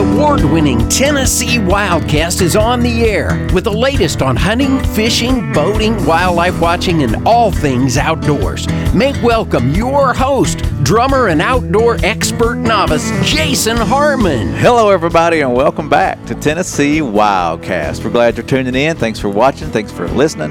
award winning Tennessee Wildcast is on the air with the latest on hunting, fishing, boating, wildlife watching, and all things outdoors. Make welcome your host, drummer and outdoor expert novice, Jason Harmon. Hello, everybody, and welcome back to Tennessee Wildcast. We're glad you're tuning in. Thanks for watching. Thanks for listening.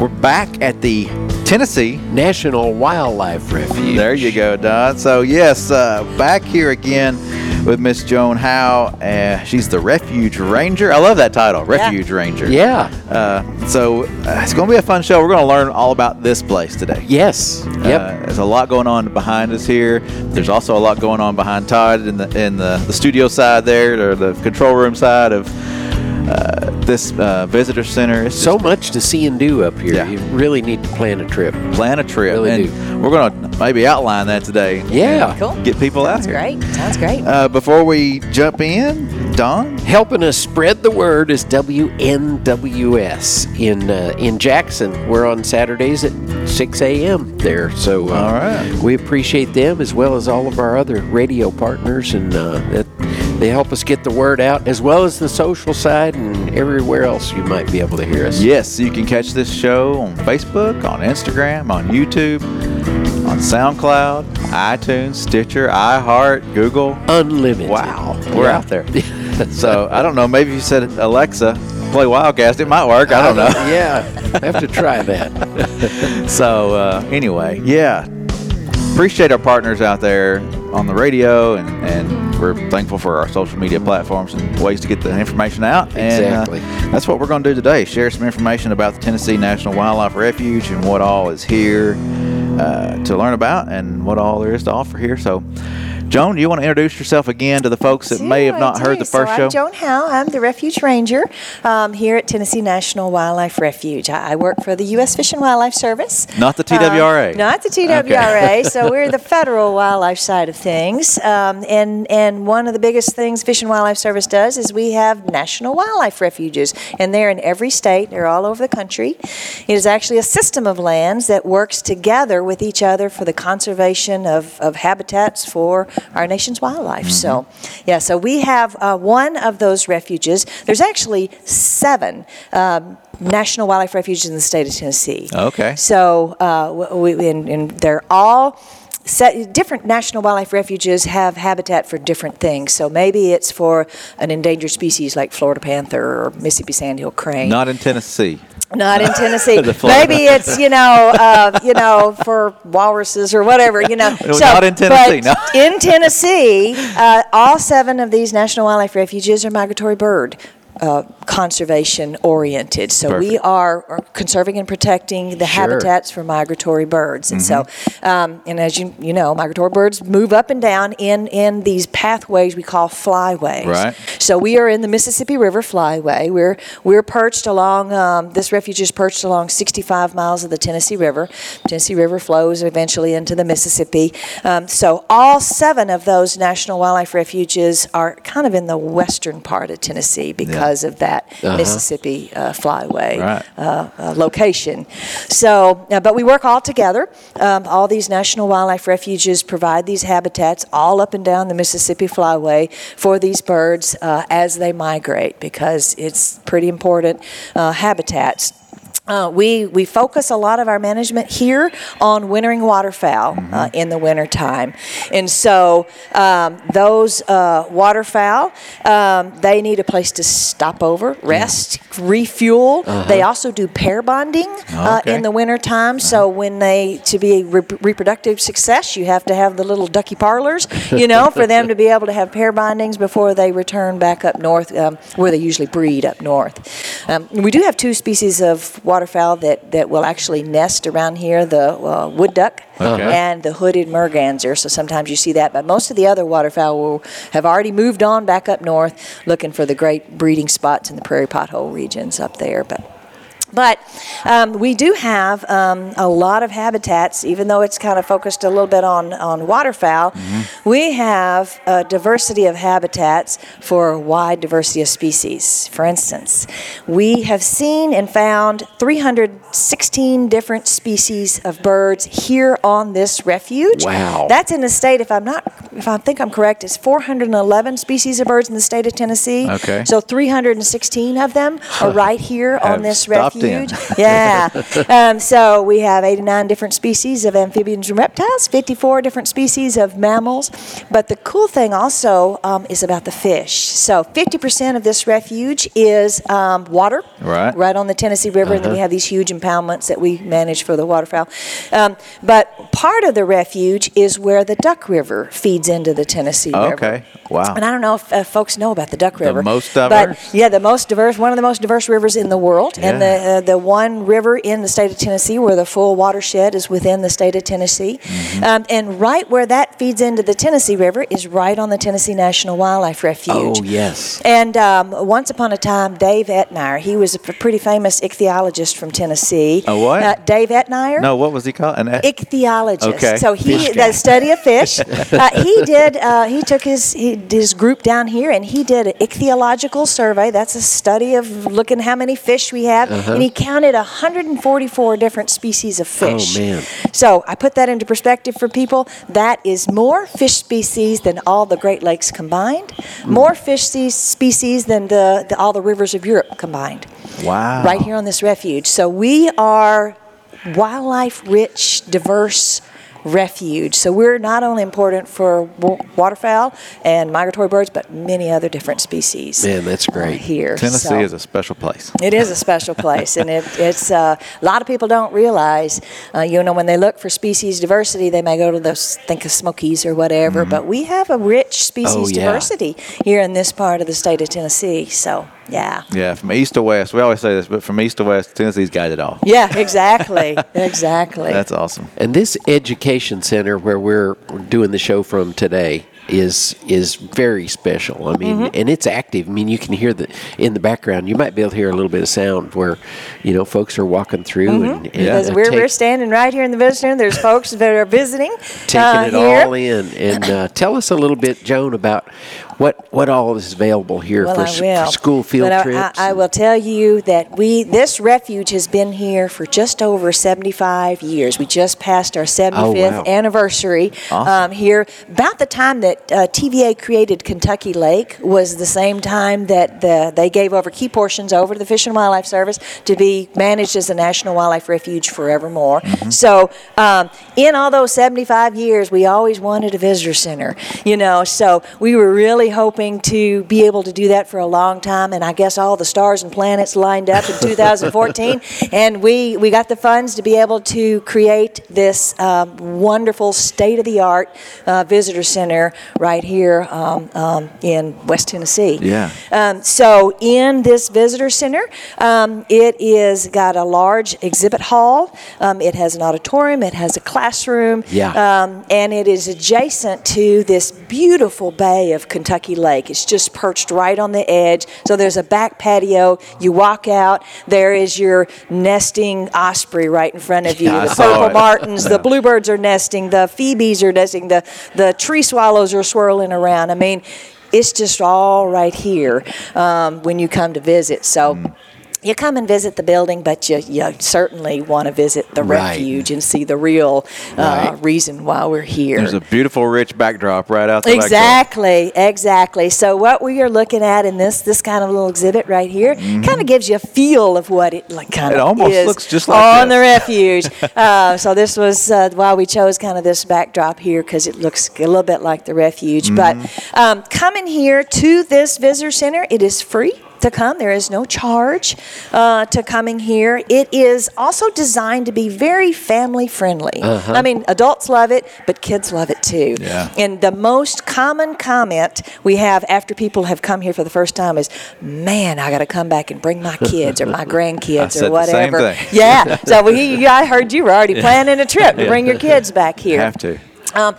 We're back at the Tennessee National Wildlife Refuge. There you go, Don. So, yes, uh, back here again with Miss Joan Howe. Uh, she's the Refuge Ranger. I love that title, Refuge Yeah. Ranger. Yeah. Uh, so, uh, it's going to be a fun show. We're going to learn all about this place today. Yes. Yep. Uh, there's a lot going on behind us here. There's also a lot going on behind Todd in the in the, the studio side there, or the control room side of this uh, visitor center. It's so much to see and do up here. Yeah. You really need to plan a trip. plan a trip, Really and we're going to maybe outline that today. Yeah. Cool. Get people out Sounds great. Sounds great. Uh, before we jump in, Don. Helping us spread the word is WNWS in uh, in Jackson. We're on Saturdays at 6 a.m. there, so uh, All right. we appreciate them as well as all of our other radio partners, and uh, that they help us get the word out as well as the social side and everywhere else you might be able to hear us. Yes, you can catch this show on Facebook, on Instagram, on YouTube, on SoundCloud, iTunes, Stitcher, iHeart, Google. Unlimited. Wow, we're Yeah. out there. So I don't know. Maybe you said Alexa, play Wildcast, it might work. I don't know. yeah, have to try that. So uh, anyway, yeah, appreciate our partners out there on the radio, and, and we're thankful for our social media platforms and ways to get the information out. Exactly. And uh, that's what we're going to do today: share some information about the Tennessee National Wildlife Refuge and what all is here uh, to learn about, and what all there is to offer here. So. Joan, do you want to introduce yourself again to the folks that may have not I heard do. the first so show? I'm Joan Howe. I'm the Refuge Ranger um, here at Tennessee National Wildlife Refuge. I, I work for the U.S. Fish and Wildlife Service. Not the TWRA. Um, not the TWRA. Okay. so we're the federal wildlife side of things. Um, and, and one of the biggest things Fish and Wildlife Service does is we have national wildlife refuges. And they're in every state, they're all over the country. It is actually a system of lands that works together with each other for the conservation of, of habitats for our nation's wildlife. So, yeah, so we have uh, one of those refuges. There's actually seven um, national wildlife refuges in the state of Tennessee. Okay. So, uh, we, we- and, and they're all set, different national wildlife refuges have habitat for different things. So maybe it's for an endangered species like Florida panther or Mississippi sandhill crane. Not in Tennessee. Not in Tennessee. Maybe it's you know, uh, you know, for walruses or whatever. You know, No, not in Tennessee, but no. in Tennessee, uh, all seven of these national wildlife refuges are migratory bird. Uh, conservation oriented. So we Perfect. are, are conserving and protecting the Sure. habitats for migratory birds. And so, Mm-hmm. um, and as you you know, migratory birds move up and down in in these pathways we call flyways. Right. So we are in the Mississippi River Flyway. We're we're perched along. Um, this refuge is perched along 65 miles of the Tennessee River. Tennessee River flows eventually into the Mississippi. Um, so all seven of those national wildlife refuges are kind of in the western part of Tennessee because of that Mississippi uh, Flyway Right. uh, uh, location. So, uh, but we work all together. Um, all these national wildlife refuges provide these habitats all up and down the Mississippi Flyway for these birds uh, as they migrate because it's pretty important uh, habitats. Uh, we, we focus a lot of our management here on wintering waterfowl uh, in the wintertime. And so um, those uh, waterfowl, um, they need a place to stop over, rest, refuel. They also do pair bonding uh, Okay. in the wintertime. So when they, to be a re- reproductive success, you have to have the little ducky parlors, you know, for them to be able to have pair bondings before they return back up north, um, where they usually breed up north. Um, we do have two species of waterfowl that, that will actually nest around here the uh, wood duck Okay. and the hooded merganser. So sometimes you see that, but most of the other waterfowl will have already moved on back up north looking for the great breeding spots in the prairie pothole regions up there. But but um, we do have um, a lot of habitats, even though it's kind of focused a little bit on, on waterfowl. We have a diversity of habitats for a wide diversity of species. For instance, we have seen and found 316 different species of birds here on this refuge. Wow. That's in the state, if I'm not if I think I'm correct, it's 411 species of birds in the state of Tennessee. Okay. So 316 of them are right here on this stopped in. yeah. Um, so we have 89 different species of amphibians and reptiles, 54 different species of mammals. But the cool thing also um, is about the fish. So 50% of this refuge is um, water, Right. right on the Tennessee River, and then we have these huge impoundments that we manage for the waterfowl. Um, but part of the refuge is where the Duck River feeds into the Tennessee River. Okay. Wow. And I don't know if uh, folks know about the Duck River. The most But diverse? yeah, the most diverse, one of the most diverse rivers in the world, and the Yeah. Uh, the one river in the state of Tennessee where the full watershed is within the state of Tennessee, Mm-hmm. um, and right where that feeds into the Tennessee River is right on the Tennessee National Wildlife Refuge. Oh, yes. And um, once upon a time, Dave Etnier, he was a pretty famous ichthyologist from Tennessee. A what? Uh, Dave Etnier no, what was he called? An ichthyologist. Okay. So he the study of fish. uh, he did. Uh, he took his he, his group down here and he did an ichthyological survey. That's a study of looking how many fish we have, Uh-huh. And he counted 144 different species of fish. Oh, man. So I put that into perspective for people. That is more fish species than all the Great Lakes combined. Hmm. More fish species than the, the all the rivers of Europe combined wow. right here on this refuge. So we are wildlife rich, diverse refuge. So we're not only important for waterfowl and migratory birds, but many other different species. Man, that's uh, great. here. Tennessee So- is a special place. it is a special place, and it, it's uh, a lot of people don't realize. Uh, you know, when they look for species diversity, they may go to those think of Smokies or whatever. But we have a rich species Oh, yeah. diversity here in this part of the state of Tennessee. So yeah, Yeah, from east to west. We always say this, but from east to west, Tennessee's got it all. yeah, exactly, exactly. That's awesome. And this education center where we're doing the show from today is is very special. I mean, Mm-hmm. and it's active. I mean, you can hear the in the background. You might be able to hear a little bit of sound where, you know, folks are walking through and, and Mm-hmm. Because we're, we're standing right here in the visitor. room. There's folks that are visiting. taking uh, it here. all in. And uh, tell us a little bit, Joan, about what what all is available here Well, for, I s- will. for school field But trips. I, I will tell you that we this refuge has been here for just over 75 years. We just passed our 75th wow. anniversary Awesome. um, here. About the time that uh, TVA created Kentucky Lake was the same time that the, they gave over key portions over to the Fish and Wildlife Service to be managed as a National Wildlife Refuge forevermore. So um, in all those 75 years, we always wanted a visitor center, you know. So we were really hoping to be able to do that for a long time, and I guess all the stars and planets lined up in 2014, and we we got the funds to be able to create this um, wonderful state-of-the-art uh, visitor center right here um, um, in West Tennessee. Yeah. Um, so in this visitor center, um, it is got a large exhibit hall. Um, it has an auditorium. It has a classroom. Yeah. Um, and it is adjacent to this beautiful bay of Kentucky Lake. It's just perched right on the edge. So there's a back patio. You walk out. There is your nesting osprey right in front of you. Yeah, the purple martins. The bluebirds are nesting. The phoebes are nesting. The the tree swallows are swirling around. I mean, it's just all right here um, when you come to visit. So. Mm. You come and visit the building, but you, you certainly want to visit the Right. refuge and see the real uh, Right. reason why we're here. There's a beautiful, rich backdrop right out there. Exactly, exactly. So what we are looking at in this this kind of little exhibit right here kind of gives you a feel of what it like kind Mm-hmm. It of almost is looks just like on this. the refuge. uh, so this was uh, why we chose kind of this backdrop here because it looks a little bit like the refuge. But Mm-hmm. um, coming here to this visitor center, it is free to come. There is no charge uh, to coming here. It is also designed to be very family friendly. I mean, adults love it, but kids love it too. Yeah. And the most common comment we have after people have come here for the first time is, "Man, I got to come back and bring my kids or my grandkids or whatever." Yeah. So we, I heard you were already planning a trip to bring your kids back here. Have to. Um,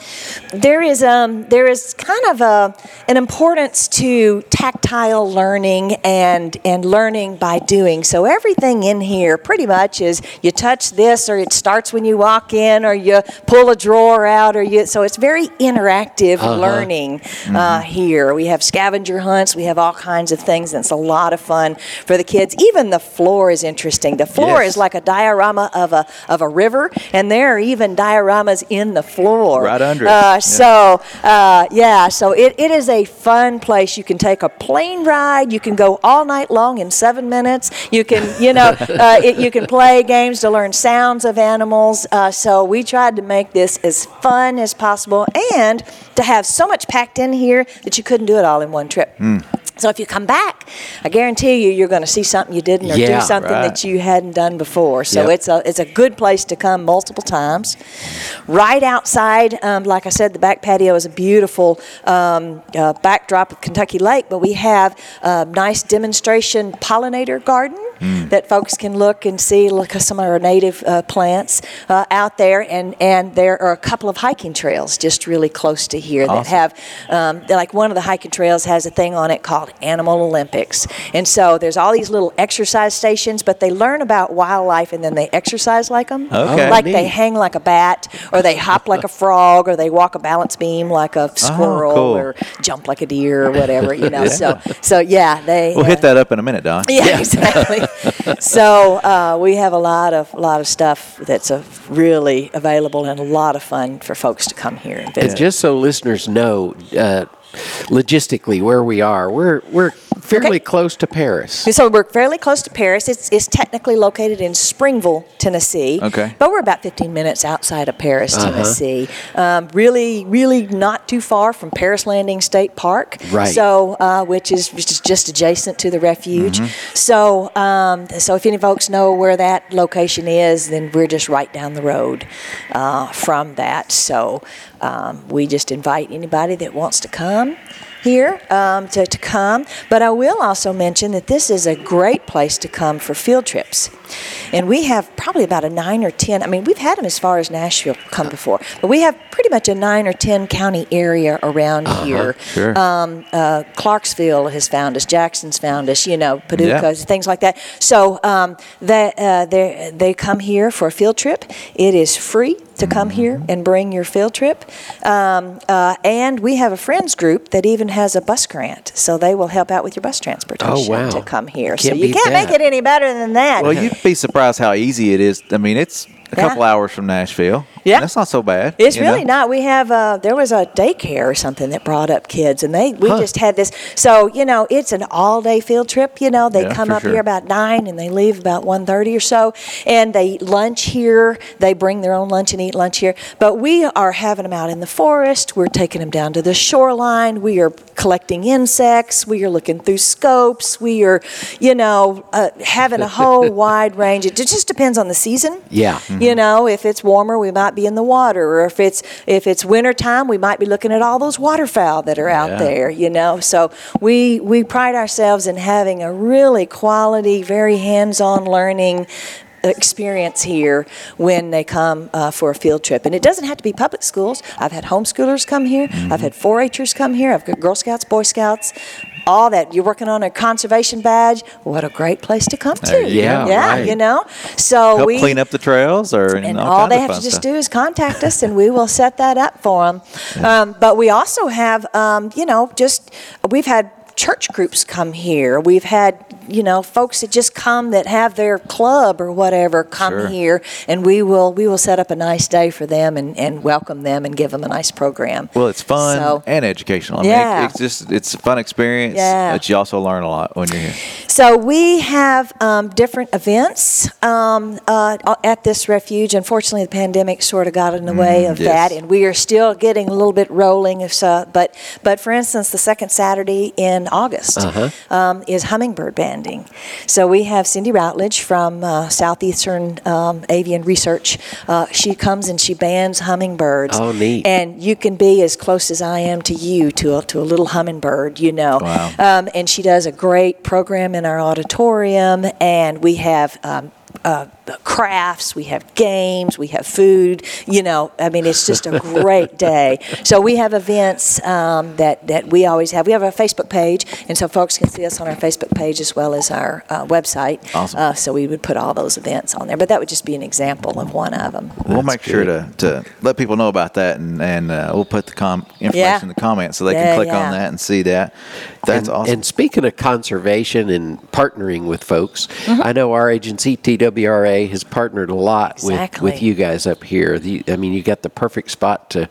there is um, there is kind of a, an importance to tactile learning and and learning by doing. So everything in here pretty much is you touch this or it starts when you walk in or you pull a drawer out or you. So it's very interactive learning uh, here. We have scavenger hunts. We have all kinds of things. And it's a lot of fun for the kids. Even the floor is interesting. The floor Yes. is like a diorama of a of a river, and there are even dioramas in the floor Right- right under it. Uh, Yeah. So, uh, yeah, so it, it is a fun place. You can take a plane ride. You can go all night long in seven minutes. You can, you know, uh, it, you can play games to learn sounds of animals. Uh, so we tried to make this as fun as possible and to have so much packed in here that you couldn't do it all in one trip. Hmm. So if you come back, I guarantee you, you're going to see something you didn't or Yeah, do something right. that you hadn't done before. So Yep. it's a it's a good place to come multiple times. Right outside, um, like I said, the back patio is a beautiful um, uh, backdrop of Kentucky Lake, but we have a nice demonstration pollinator garden that folks can look and see look at some of our native uh, plants uh, out there, and and there are a couple of hiking trails just really close to here that Awesome. have um, they're like one of the hiking trails has a thing on it called Animal Olympics, and so there's all these little exercise stations, but they learn about wildlife and then they exercise like them, Okay. like neat. they hang like a bat, or they hop like a frog, or they walk a balance beam like a squirrel, Oh, cool. or jump like a deer, or whatever, you know. So so yeah, they We'll uh, hit that up in a minute, Don. yeah, exactly. so uh, we have a lot of lot of stuff that's really available and a lot of fun for folks to come here and visit. And just so listeners know, uh, logistically where we are, we're we're fairly Okay. close to Paris. So we're fairly close to Paris. It's, it's technically located in Springville, Tennessee. Okay. But we're about 15 minutes outside of Paris, Uh-huh. Tennessee. Um, really, really not too far from Paris Landing State Park. Right. So, uh, which is which is just adjacent to the refuge. So, um, so if any folks know where that location is, then we're just right down the road uh, from that. So, um, we just invite anybody that wants to come here um, to, to come. But I will also mention that this is a great place to come for field trips. And we have probably about a nine or 10, I mean, we've had them as far as Nashville come before, but we have pretty much a nine or 10 county area around here. sure. Um, uh, Clarksville has found us, Jackson's found us, you know, Paducah, Yeah. things like that. So um, they, uh, they, they come here for a field trip. It is free to come here and bring your field trip. Um, uh, and we have a friends group that even has a bus grant, so they will help out with your bus transportation wow. to come here. so you can't make it any better than that. Well, you'd be surprised how easy it is. I mean, it's a Yeah. couple hours from Nashville. Yeah. That's not so bad. It's really know? not. We have uh, there was a daycare or something that brought up kids, and they we Huh. just had this. So you know, it's an all day field trip. You know, they Yeah, come up sure. here about nine and they leave about 1.30 or so, and they lunch here. They bring their own lunch and eat lunch here. But we are having them out in the forest. We're taking them down to the shoreline. We are collecting insects. We are looking through scopes. We are, you know, uh, having a whole wide range. It just depends on the season. Yeah. You know, if it's warmer, we might be in the water, or if it's if it's wintertime, we might be looking at all those waterfowl that are out Yeah. there. You know, so we we pride ourselves in having a really quality, very hands-on learning experience here when they come uh, for a field trip. And it doesn't have to be public schools. I've had homeschoolers come here. I've had 4-h'ers come here. I've got girl scouts boy scouts all that you're working on a conservation badge what a great place to come to go. yeah right. you know so Help we clean up the trails or and all, all they have to just stuff. do is contact us, and we will set that up for them. Um, but we also have, um, you know, just we've had church groups come here. We've had, you know, folks that just come that have their club or whatever come Sure. here, and we will we will set up a nice day for them and, and welcome them and give them a nice program. Well, it's fun So- and educational. I mean, Yeah. it, it's just it's a fun experience. Yeah. But you also learn a lot when you're here. So we have um, different events um, uh, at this refuge. Unfortunately, the pandemic sort of got in the way of yes. that, and we are still getting a little bit rolling. If so, but but for instance, the second Saturday in August um, is hummingbird banding. So we have Cyndi Routledge from uh, Southeastern um, Avian Research. Uh, she comes and she bands hummingbirds. Oh, neat. And you can be as close as I am to you to a, to a little hummingbird. You know. Wow. Um, and she does a great program in our auditorium, and we have. Um, uh, crafts, we have games, we have food. You know, I mean, it's just a great day. So we have events um, that that we always have. We have a Facebook page, and so folks can see us on our Facebook page as well as our uh, website. Awesome. Uh, so we would put all those events on there, but that would just be an example of one of them. We'll make sure to, to let people know about that, and, and uh, we'll put the com- information Yeah. in the comments so they Yeah, can click yeah. on that and see that. That's and, awesome. And speaking of conservation and partnering with folks, Mm-hmm. I know our agency, TWRA, WRA has partnered a lot Exactly. with, with you guys up here. The, I mean, you got the perfect spot to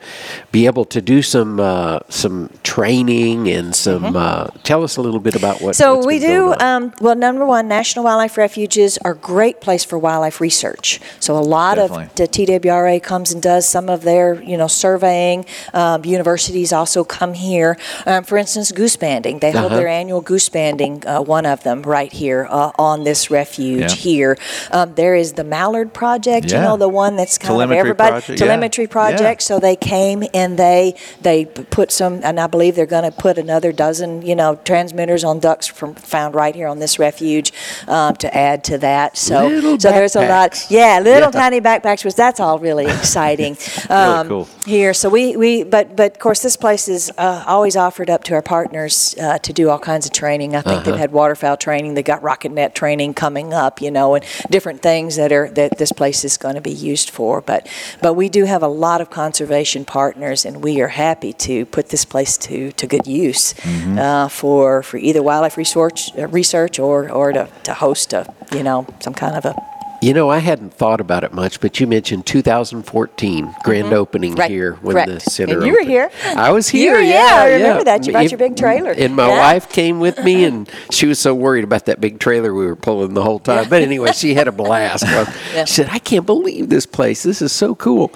be able to do some uh, some training and some. Uh, tell us a little bit about what. Mm-hmm. So what's we been do. going on. Um, well, number one, National Wildlife Refuges are a great place for wildlife research. So a lot Definitely. of the TWRA comes and does some of their, you know, surveying. Um, universities also come here. Um, for instance, goose banding. They hold Uh-huh. their annual goose banding. Uh, one of them right here uh, on this refuge Yeah. here. Um, there is the Mallard Project. You know, the one that's kind Telemetry of everybody project, yeah. telemetry project. So they came and they they put some, and I believe they're going to put another dozen, you know, transmitters on ducks from found right here on this refuge um, to add to that. So Little so there's a lot, yeah, little Yeah. tiny backpacks, which that's all really exciting. um, cool. Here, so we we but but of course this place is uh, always offered up to our partners uh, to do all kinds of training. I think they've had waterfowl training, they got rocket net training coming up, you know, and different things that are that this place is going to be used for. But but we do have a lot of conservation partners, and we are happy to put this place to to good use uh, for for either wildlife research uh, research or or to, to host a you know some kind of a You know, I hadn't thought about it much, but you mentioned 2014 grand opening Mm-hmm. Right, here when correct. the center. And you were opened. here. I was You here. were- yeah, yeah, I remember yeah. that. You brought your big trailer. and my Yeah. wife came with me, and she was so worried about that big trailer we were pulling the whole time. But anyway, she had a blast. She said, "I can't believe this place. This is so cool."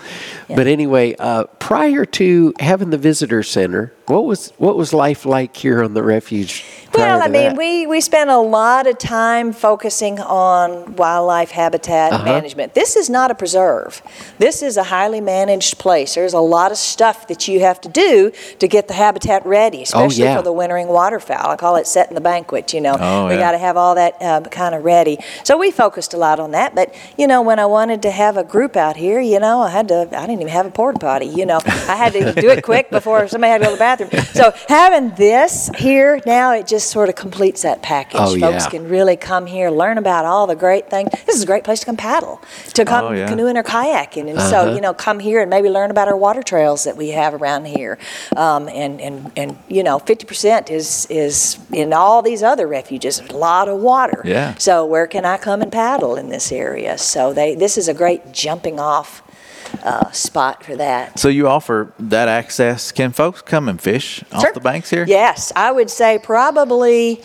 But anyway, uh, prior to having the visitor center, what was what was life like here on the refuge? Well, I mean, that? we, we spent a lot of time focusing on wildlife habitat Uh-huh. management. This is not a preserve. This is a highly managed place. There's a lot of stuff that you have to do to get the habitat ready, especially Oh, yeah. for the wintering waterfowl. I call it setting the banquet, you know. Oh, we yeah. got to have all that uh, kind of ready. So we focused a lot on that. But, you know, when I wanted to have a group out here, you know, I had to, I didn't even have a porta potty, you know. I had to do it quick before somebody had to go to the bathroom. So having this here now, it just sort of completes that package. Oh, Folks yeah. can really come here, learn about all the great things. This is a great place to come paddle, to come Oh, yeah. canoeing or kayaking. And Uh-huh. so, you know, come here and maybe learn about our water trails that we have around here. Um, and, and, and, you know, 50% is, is in all these other refuges, a lot of water. Yeah. So where can I come and paddle in this area? So they, this is a great jumping off uh, spot for that. So you offer that access. Can folks come and fish off the banks here? Yes, I would say probably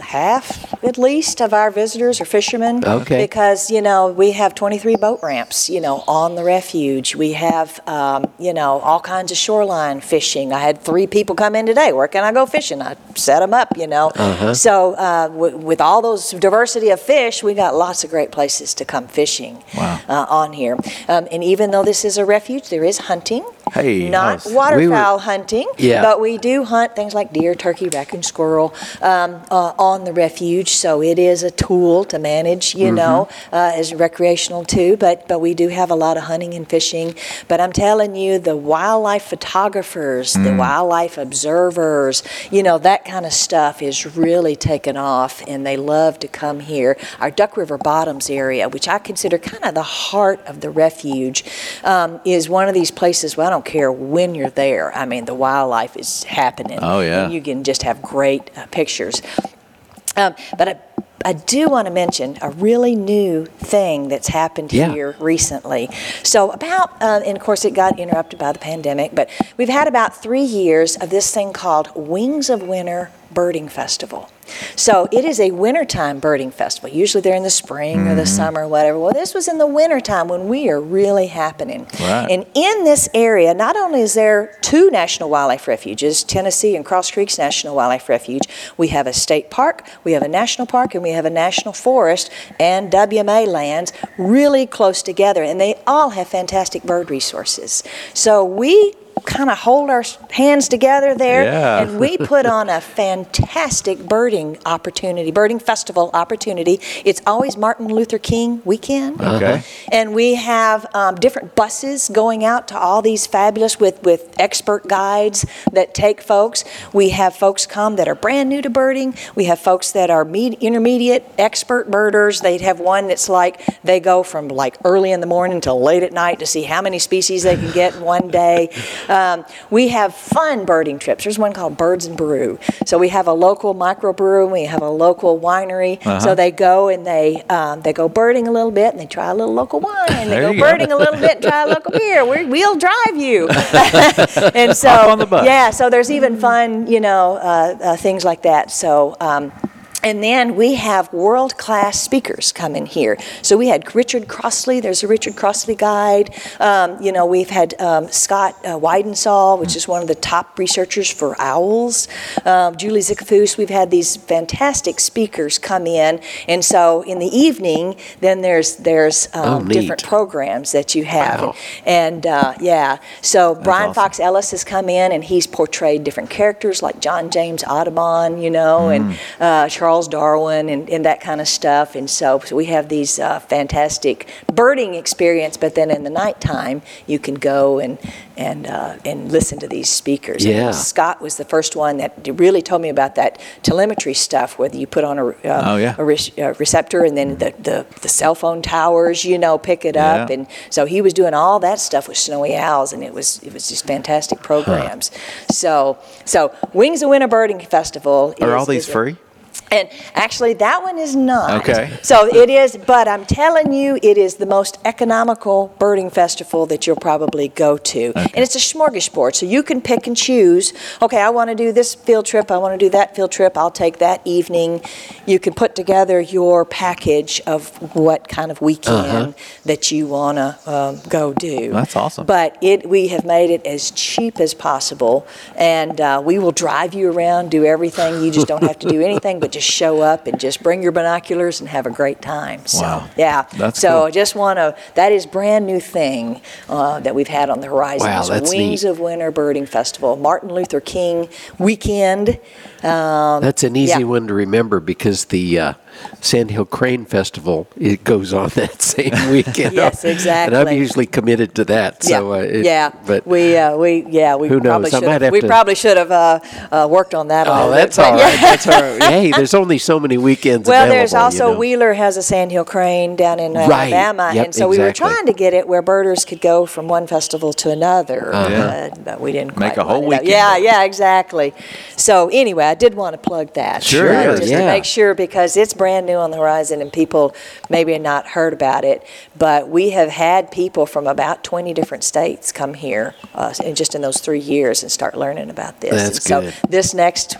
half at least of our visitors are fishermen. Okay. Because, you know, we have 23 boat ramps, you know, on the refuge. We have, um, you know, all kinds of shoreline fishing. I had three people come in today. Where can I go fishing? I set them up, you know. So uh, w- with all those diversity of fish, we got lots of great places to come fishing Wow. uh, on here. Um, and even though this is a refuge, there is hunting. Hey, Not nice. waterfowl hunting, Yeah. but we do hunt things like deer, turkey, raccoon, squirrel um, uh, on the refuge. So it is a tool to manage, you know, uh, as recreational too. But but we do have a lot of hunting and fishing. But I'm telling you, the wildlife photographers, the wildlife observers, you know, that kind of stuff is really taken off, and they love to come here. Our Duck River Bottoms area, which I consider kind of the heart of the refuge, um, is one of these places. Well, I don't care when you're there. I mean, the wildlife is happening. Oh, yeah. And you can just have great uh, pictures. Um, but I, I do want to mention a really new thing that's happened Yeah. here recently. So, about, uh, and of course, it got interrupted by the pandemic, but we've had about three years of this thing called Wings of Winter Birding Festival. So, it is a wintertime birding festival. Usually they're in the spring or the mm-hmm. summer or whatever. Well, this was in the wintertime when we are really happening. Right. And in this area, not only is there two national wildlife refuges, Tennessee and Cross Creeks National Wildlife Refuge, we have a state park, we have a national park, and we have a national forest and WMA lands really close together, and they all have fantastic bird resources. So we kind of hold our hands together there Yeah. and we put on a fantastic birding opportunity, birding festival opportunity. It's always Martin Luther King weekend. Okay. And we have um, different buses going out to all these fabulous with, with expert guides that take folks. We have folks come that are brand new to birding. We have folks that are med- intermediate expert birders. They have one that's like they go from like early in the morning till late at night to see how many species they can get in one day. Um, we have fun birding trips. There's one called Birds and Brew. So we have a local microbrew and we have a local winery. Uh-huh. So they go and they um, they go birding a little bit and they try a little local wine. And They go birding a little bit and try a local beer. We're, we'll drive you. and so on the bus. yeah, so there's even fun, you know, uh, uh, things like that. So. Um, and then we have world class speakers come in here. So we had Richard Crossley, there's a Richard Crossley guide. Um, you know, we've had um, Scott uh, which is one of the top researchers for owls. Um, Julie Zickefoose, we've had these fantastic speakers come in. And so in the evening, then there's, there's um, Oh, different programs that you have. Wow. And uh, yeah, so Brian awesome. Fox Ellis has come in and he's portrayed different characters like John James Audubon, you know, and Mm. uh, Charles Darwin and, and that kind of stuff. And so, so we have these uh, fantastic birding experience, but then in the nighttime you can go and and uh, and listen to these speakers. And Yeah. Scott was the first one that really told me about that telemetry stuff, whether you put on a, uh, Oh, yeah. a re- uh, receptor and then the, the, the cell phone towers, you know, pick it up. Yeah. And so he was doing all that stuff with Snowy Owls, and it was it was just fantastic programs. So so Wings of Winter Birding Festival. Are is- all these is a- free? And actually, that one is not. Okay. So it is, but I'm telling you, it is the most economical birding festival that you'll probably go to. And it's a smorgasbord, so you can pick and choose. Okay, I want to do this field trip. I want to do that field trip. I'll take that evening. You can put together your package of what kind of weekend that you want to um, go do. That's awesome. But it, we have made it as cheap as possible, and uh, we will drive you around, do everything. You just don't have to do anything but just show up and just bring your binoculars and have a great time. So, Wow. yeah. That's so cool. I just want to. That is brand new thing uh, that we've had on the horizon. Wow, that's Wings neat. of Winter Birding Festival, Martin Luther King weekend. Um, That's an easy yeah. one to remember because the uh, Sand Hill Crane Festival it goes on that same weekend. Yes, exactly. And I'm usually committed to that. So yeah, uh, it- yeah. but we uh, we yeah we Who knows? probably I should might have we to- probably should have uh, uh, worked on that. oh, that's bit, but yeah. That's all right. Hey, there's only so many weekends. Well, available, there's also you know. Wheeler has a sandhill crane down in Right. Alabama, Yep, and so we were trying to get it where birders could go from one festival to another, Uh-huh. Yeah. but, but we didn't Make quite a whole line it up. weekend Yeah, yeah, exactly. So anyway, I did want to plug that. Sure, just yeah. to make sure because it's brand new on the horizon and people maybe have not heard about it, but we have had people from about 20 different states come here uh, in just in those three years and start learning about this. That's and good. So this next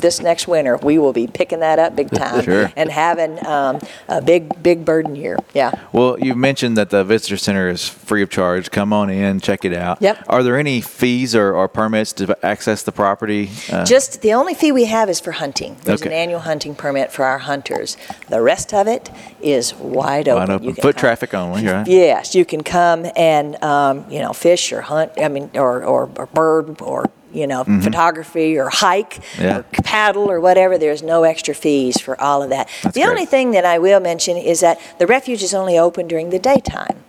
this next winter, we will be picking that up big time Sure. and having um, a big, big burden year. Yeah. Well, you mentioned that the visitor center is free of charge. Come on in, check it out. Yep. Are there any fees or, or permits to access the property? Uh, Just the only fee we have is for hunting. There's an annual hunting permit for our hunters. The rest of it is wide open. wide open. Foot come- traffic only, right? Yes, you can come and um, you know fish or hunt. I mean, or or, or bird or you know photography or hike Mm-hmm. Yeah. or paddle or whatever. There's no extra fees for all of that. That's the great. only thing that I will mention is that the refuge is only open during the daytime.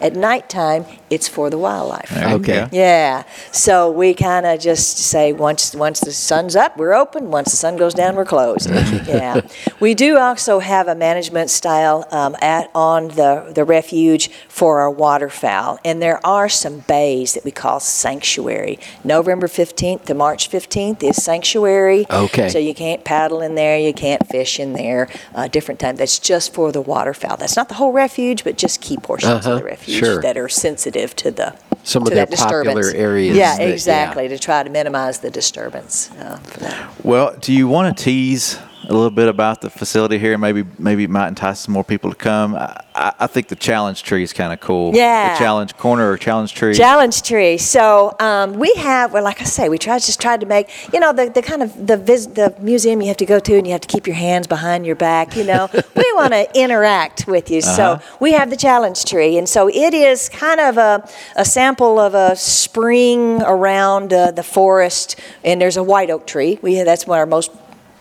At nighttime, it's for the wildlife. Okay. Yeah. So we kind of just say once once the sun's up, we're open. Once the sun goes down, we're closed. yeah. We do also have a management style um, at on the the refuge for our waterfowl, and there are some bays that we call sanctuary. November fifteenth to March fifteenth is sanctuary. Okay. So you can't paddle in there, you can't fish in there. Uh, different time. That's just for the waterfowl. That's not the whole refuge, but just key portions Uh-huh, of the refuge sure. that are sensitive to the Some to of their that disturbance. popular areas Yeah, that- yeah. exactly. To try to minimize the disturbance. Uh, for that. Well, do you want to tease a little bit about the facility here? Maybe maybe it might entice some more people to come. I, I think the challenge tree is kind of cool. Yeah. The challenge corner or challenge tree. Challenge tree. So um, we have, well, like I say, we tried just tried to make, you know, the, the kind of the vis- the museum you have to go to and you have to keep your hands behind your back. You know, we want to interact with you. So we have the challenge tree, and so it is kind of a, a sample of a spring around uh, the forest. And there's a white oak tree. We that's one of our most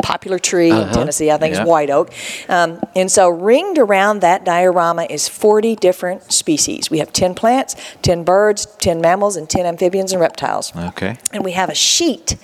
popular tree in Tennessee. I think Yeah. it's white oak. Um, and so ringed around that diorama is 40 different species. We have 10 plants, 10 birds, 10 mammals, and 10 amphibians and reptiles. Okay. And we have a sheet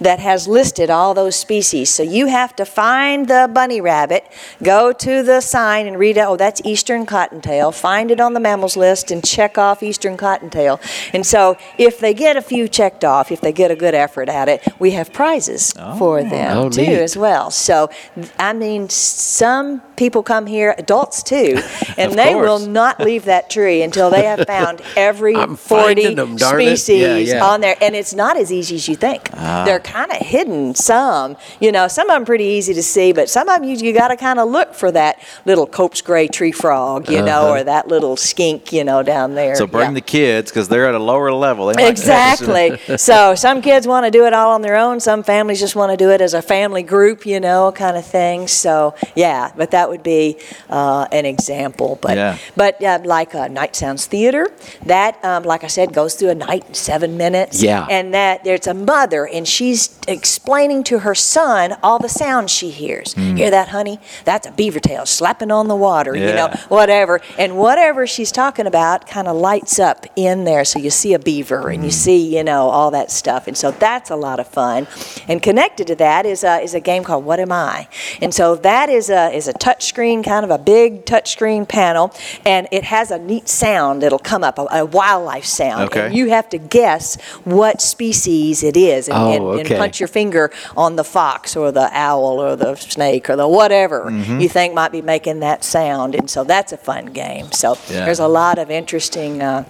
that has listed all those species. So you have to find the bunny rabbit, go to the sign and read, oh, that's eastern cottontail, find it on the mammals list and check off eastern cottontail. And so if they get a few checked off, if they get a good effort at it, we have prizes for them Oh, too. As well. So, I mean, some people come here, adults too, and they will not leave that tree until they have found every I'm 40 them, species Yeah, yeah. on there. And it's not as easy as you think. They're kind of hidden, some. You know, some of them pretty easy to see, but some of them you, you got to kind of look for that little Cope's gray tree frog, you know, or that little skink, you know, down there. Uh-huh. So bring Yeah. the kids because they're at a lower level. They Exactly. so some kids want to do it all on their own. Some families just want to do it as a family group, you know, kind of thing. So yeah, but that would be uh, an example. But Yeah. but uh, like uh, Night Sounds Theater, that um, like I said goes through a night in seven minutes. Yeah. And that there's a mother and she's explaining to her son all the sounds she hears. Hear that, honey? That's a beaver tail slapping on the water. You know, whatever. And whatever she's talking about kind of lights up in there. So you see a beaver and you see, you know, all that stuff. And so that's a lot of fun. And connected to that is a, is a game called What Am I? And so that is a, is a touch screen, kind of a big touch screen panel. And it has a neat sound that'll come up, a, a wildlife sound. Okay. And you have to guess what species it is and, Oh, and, and okay. punch your finger on the fox or the owl or the snake or the whatever you think might be making that sound. And so that's a fun game. So Yeah. there's a lot of interesting. Uh,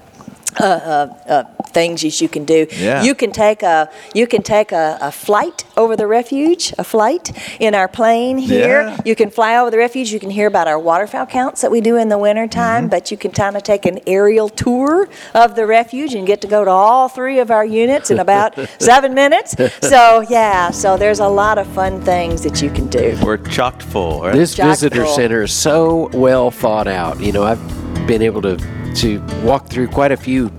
uh, uh, uh, things that you can do. Yeah. You can take a you can take a, a flight over the refuge, a flight in our plane here. Yeah. You can fly over the refuge. You can hear about our waterfowl counts that we do in the wintertime, but you can kind of take an aerial tour of the refuge and get to go to all three of our units in about seven minutes. So yeah, so there's a lot of fun things that you can do. We're chocked full. Right? This Jack visitor Bull. center is so well thought out. You know, I've been able to to walk through quite a few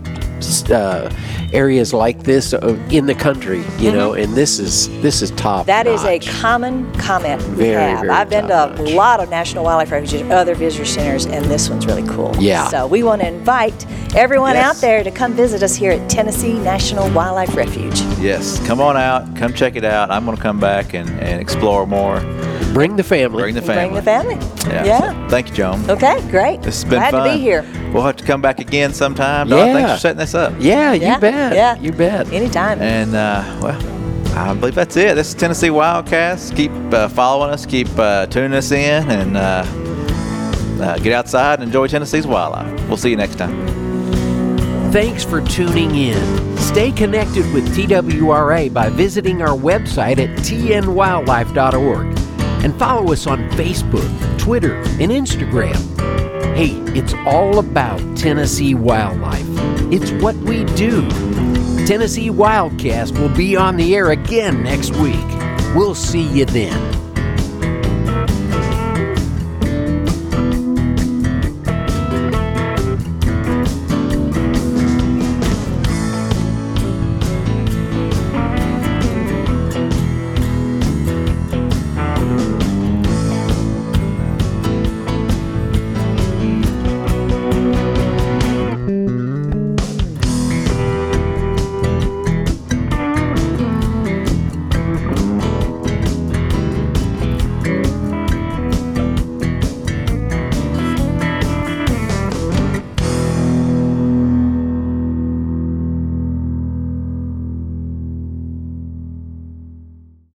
uh, areas like this uh, in the country. You know, and this is this is top. Mm-hmm. That is a common comment we Very, have. very I've been to top-notch. a lot of national wildlife refuges, other visitor centers, and this one's really cool. Yeah. So we want to invite everyone Yes. out there to come visit us here at Tennessee National Wildlife Refuge. Yes. Come on out. Come check it out. I'm going to come back and, and explore more. Bring the family. Bring the family. Bring the family. Yeah. Yeah. so thank you, Joan. Okay, great. This has been Glad fun. to be here. We'll have to come back again sometime. Don, Yeah. thanks for setting this up. yeah, you Yeah, bet. yeah. You bet. Anytime. And, uh, well, I believe that's it. This is Tennessee Wildcast. Keep uh, following us, keep uh, tuning us in, and uh, uh, get outside and enjoy Tennessee's wildlife. We'll see you next time. Thanks for tuning in. Stay connected with TWRA by visiting our website at tnwildlife.org and follow us on Facebook, Twitter, and Instagram. Hey, it's all about Tennessee wildlife. It's what we do. Tennessee Wildcast will be on the air again next week. We'll see you then.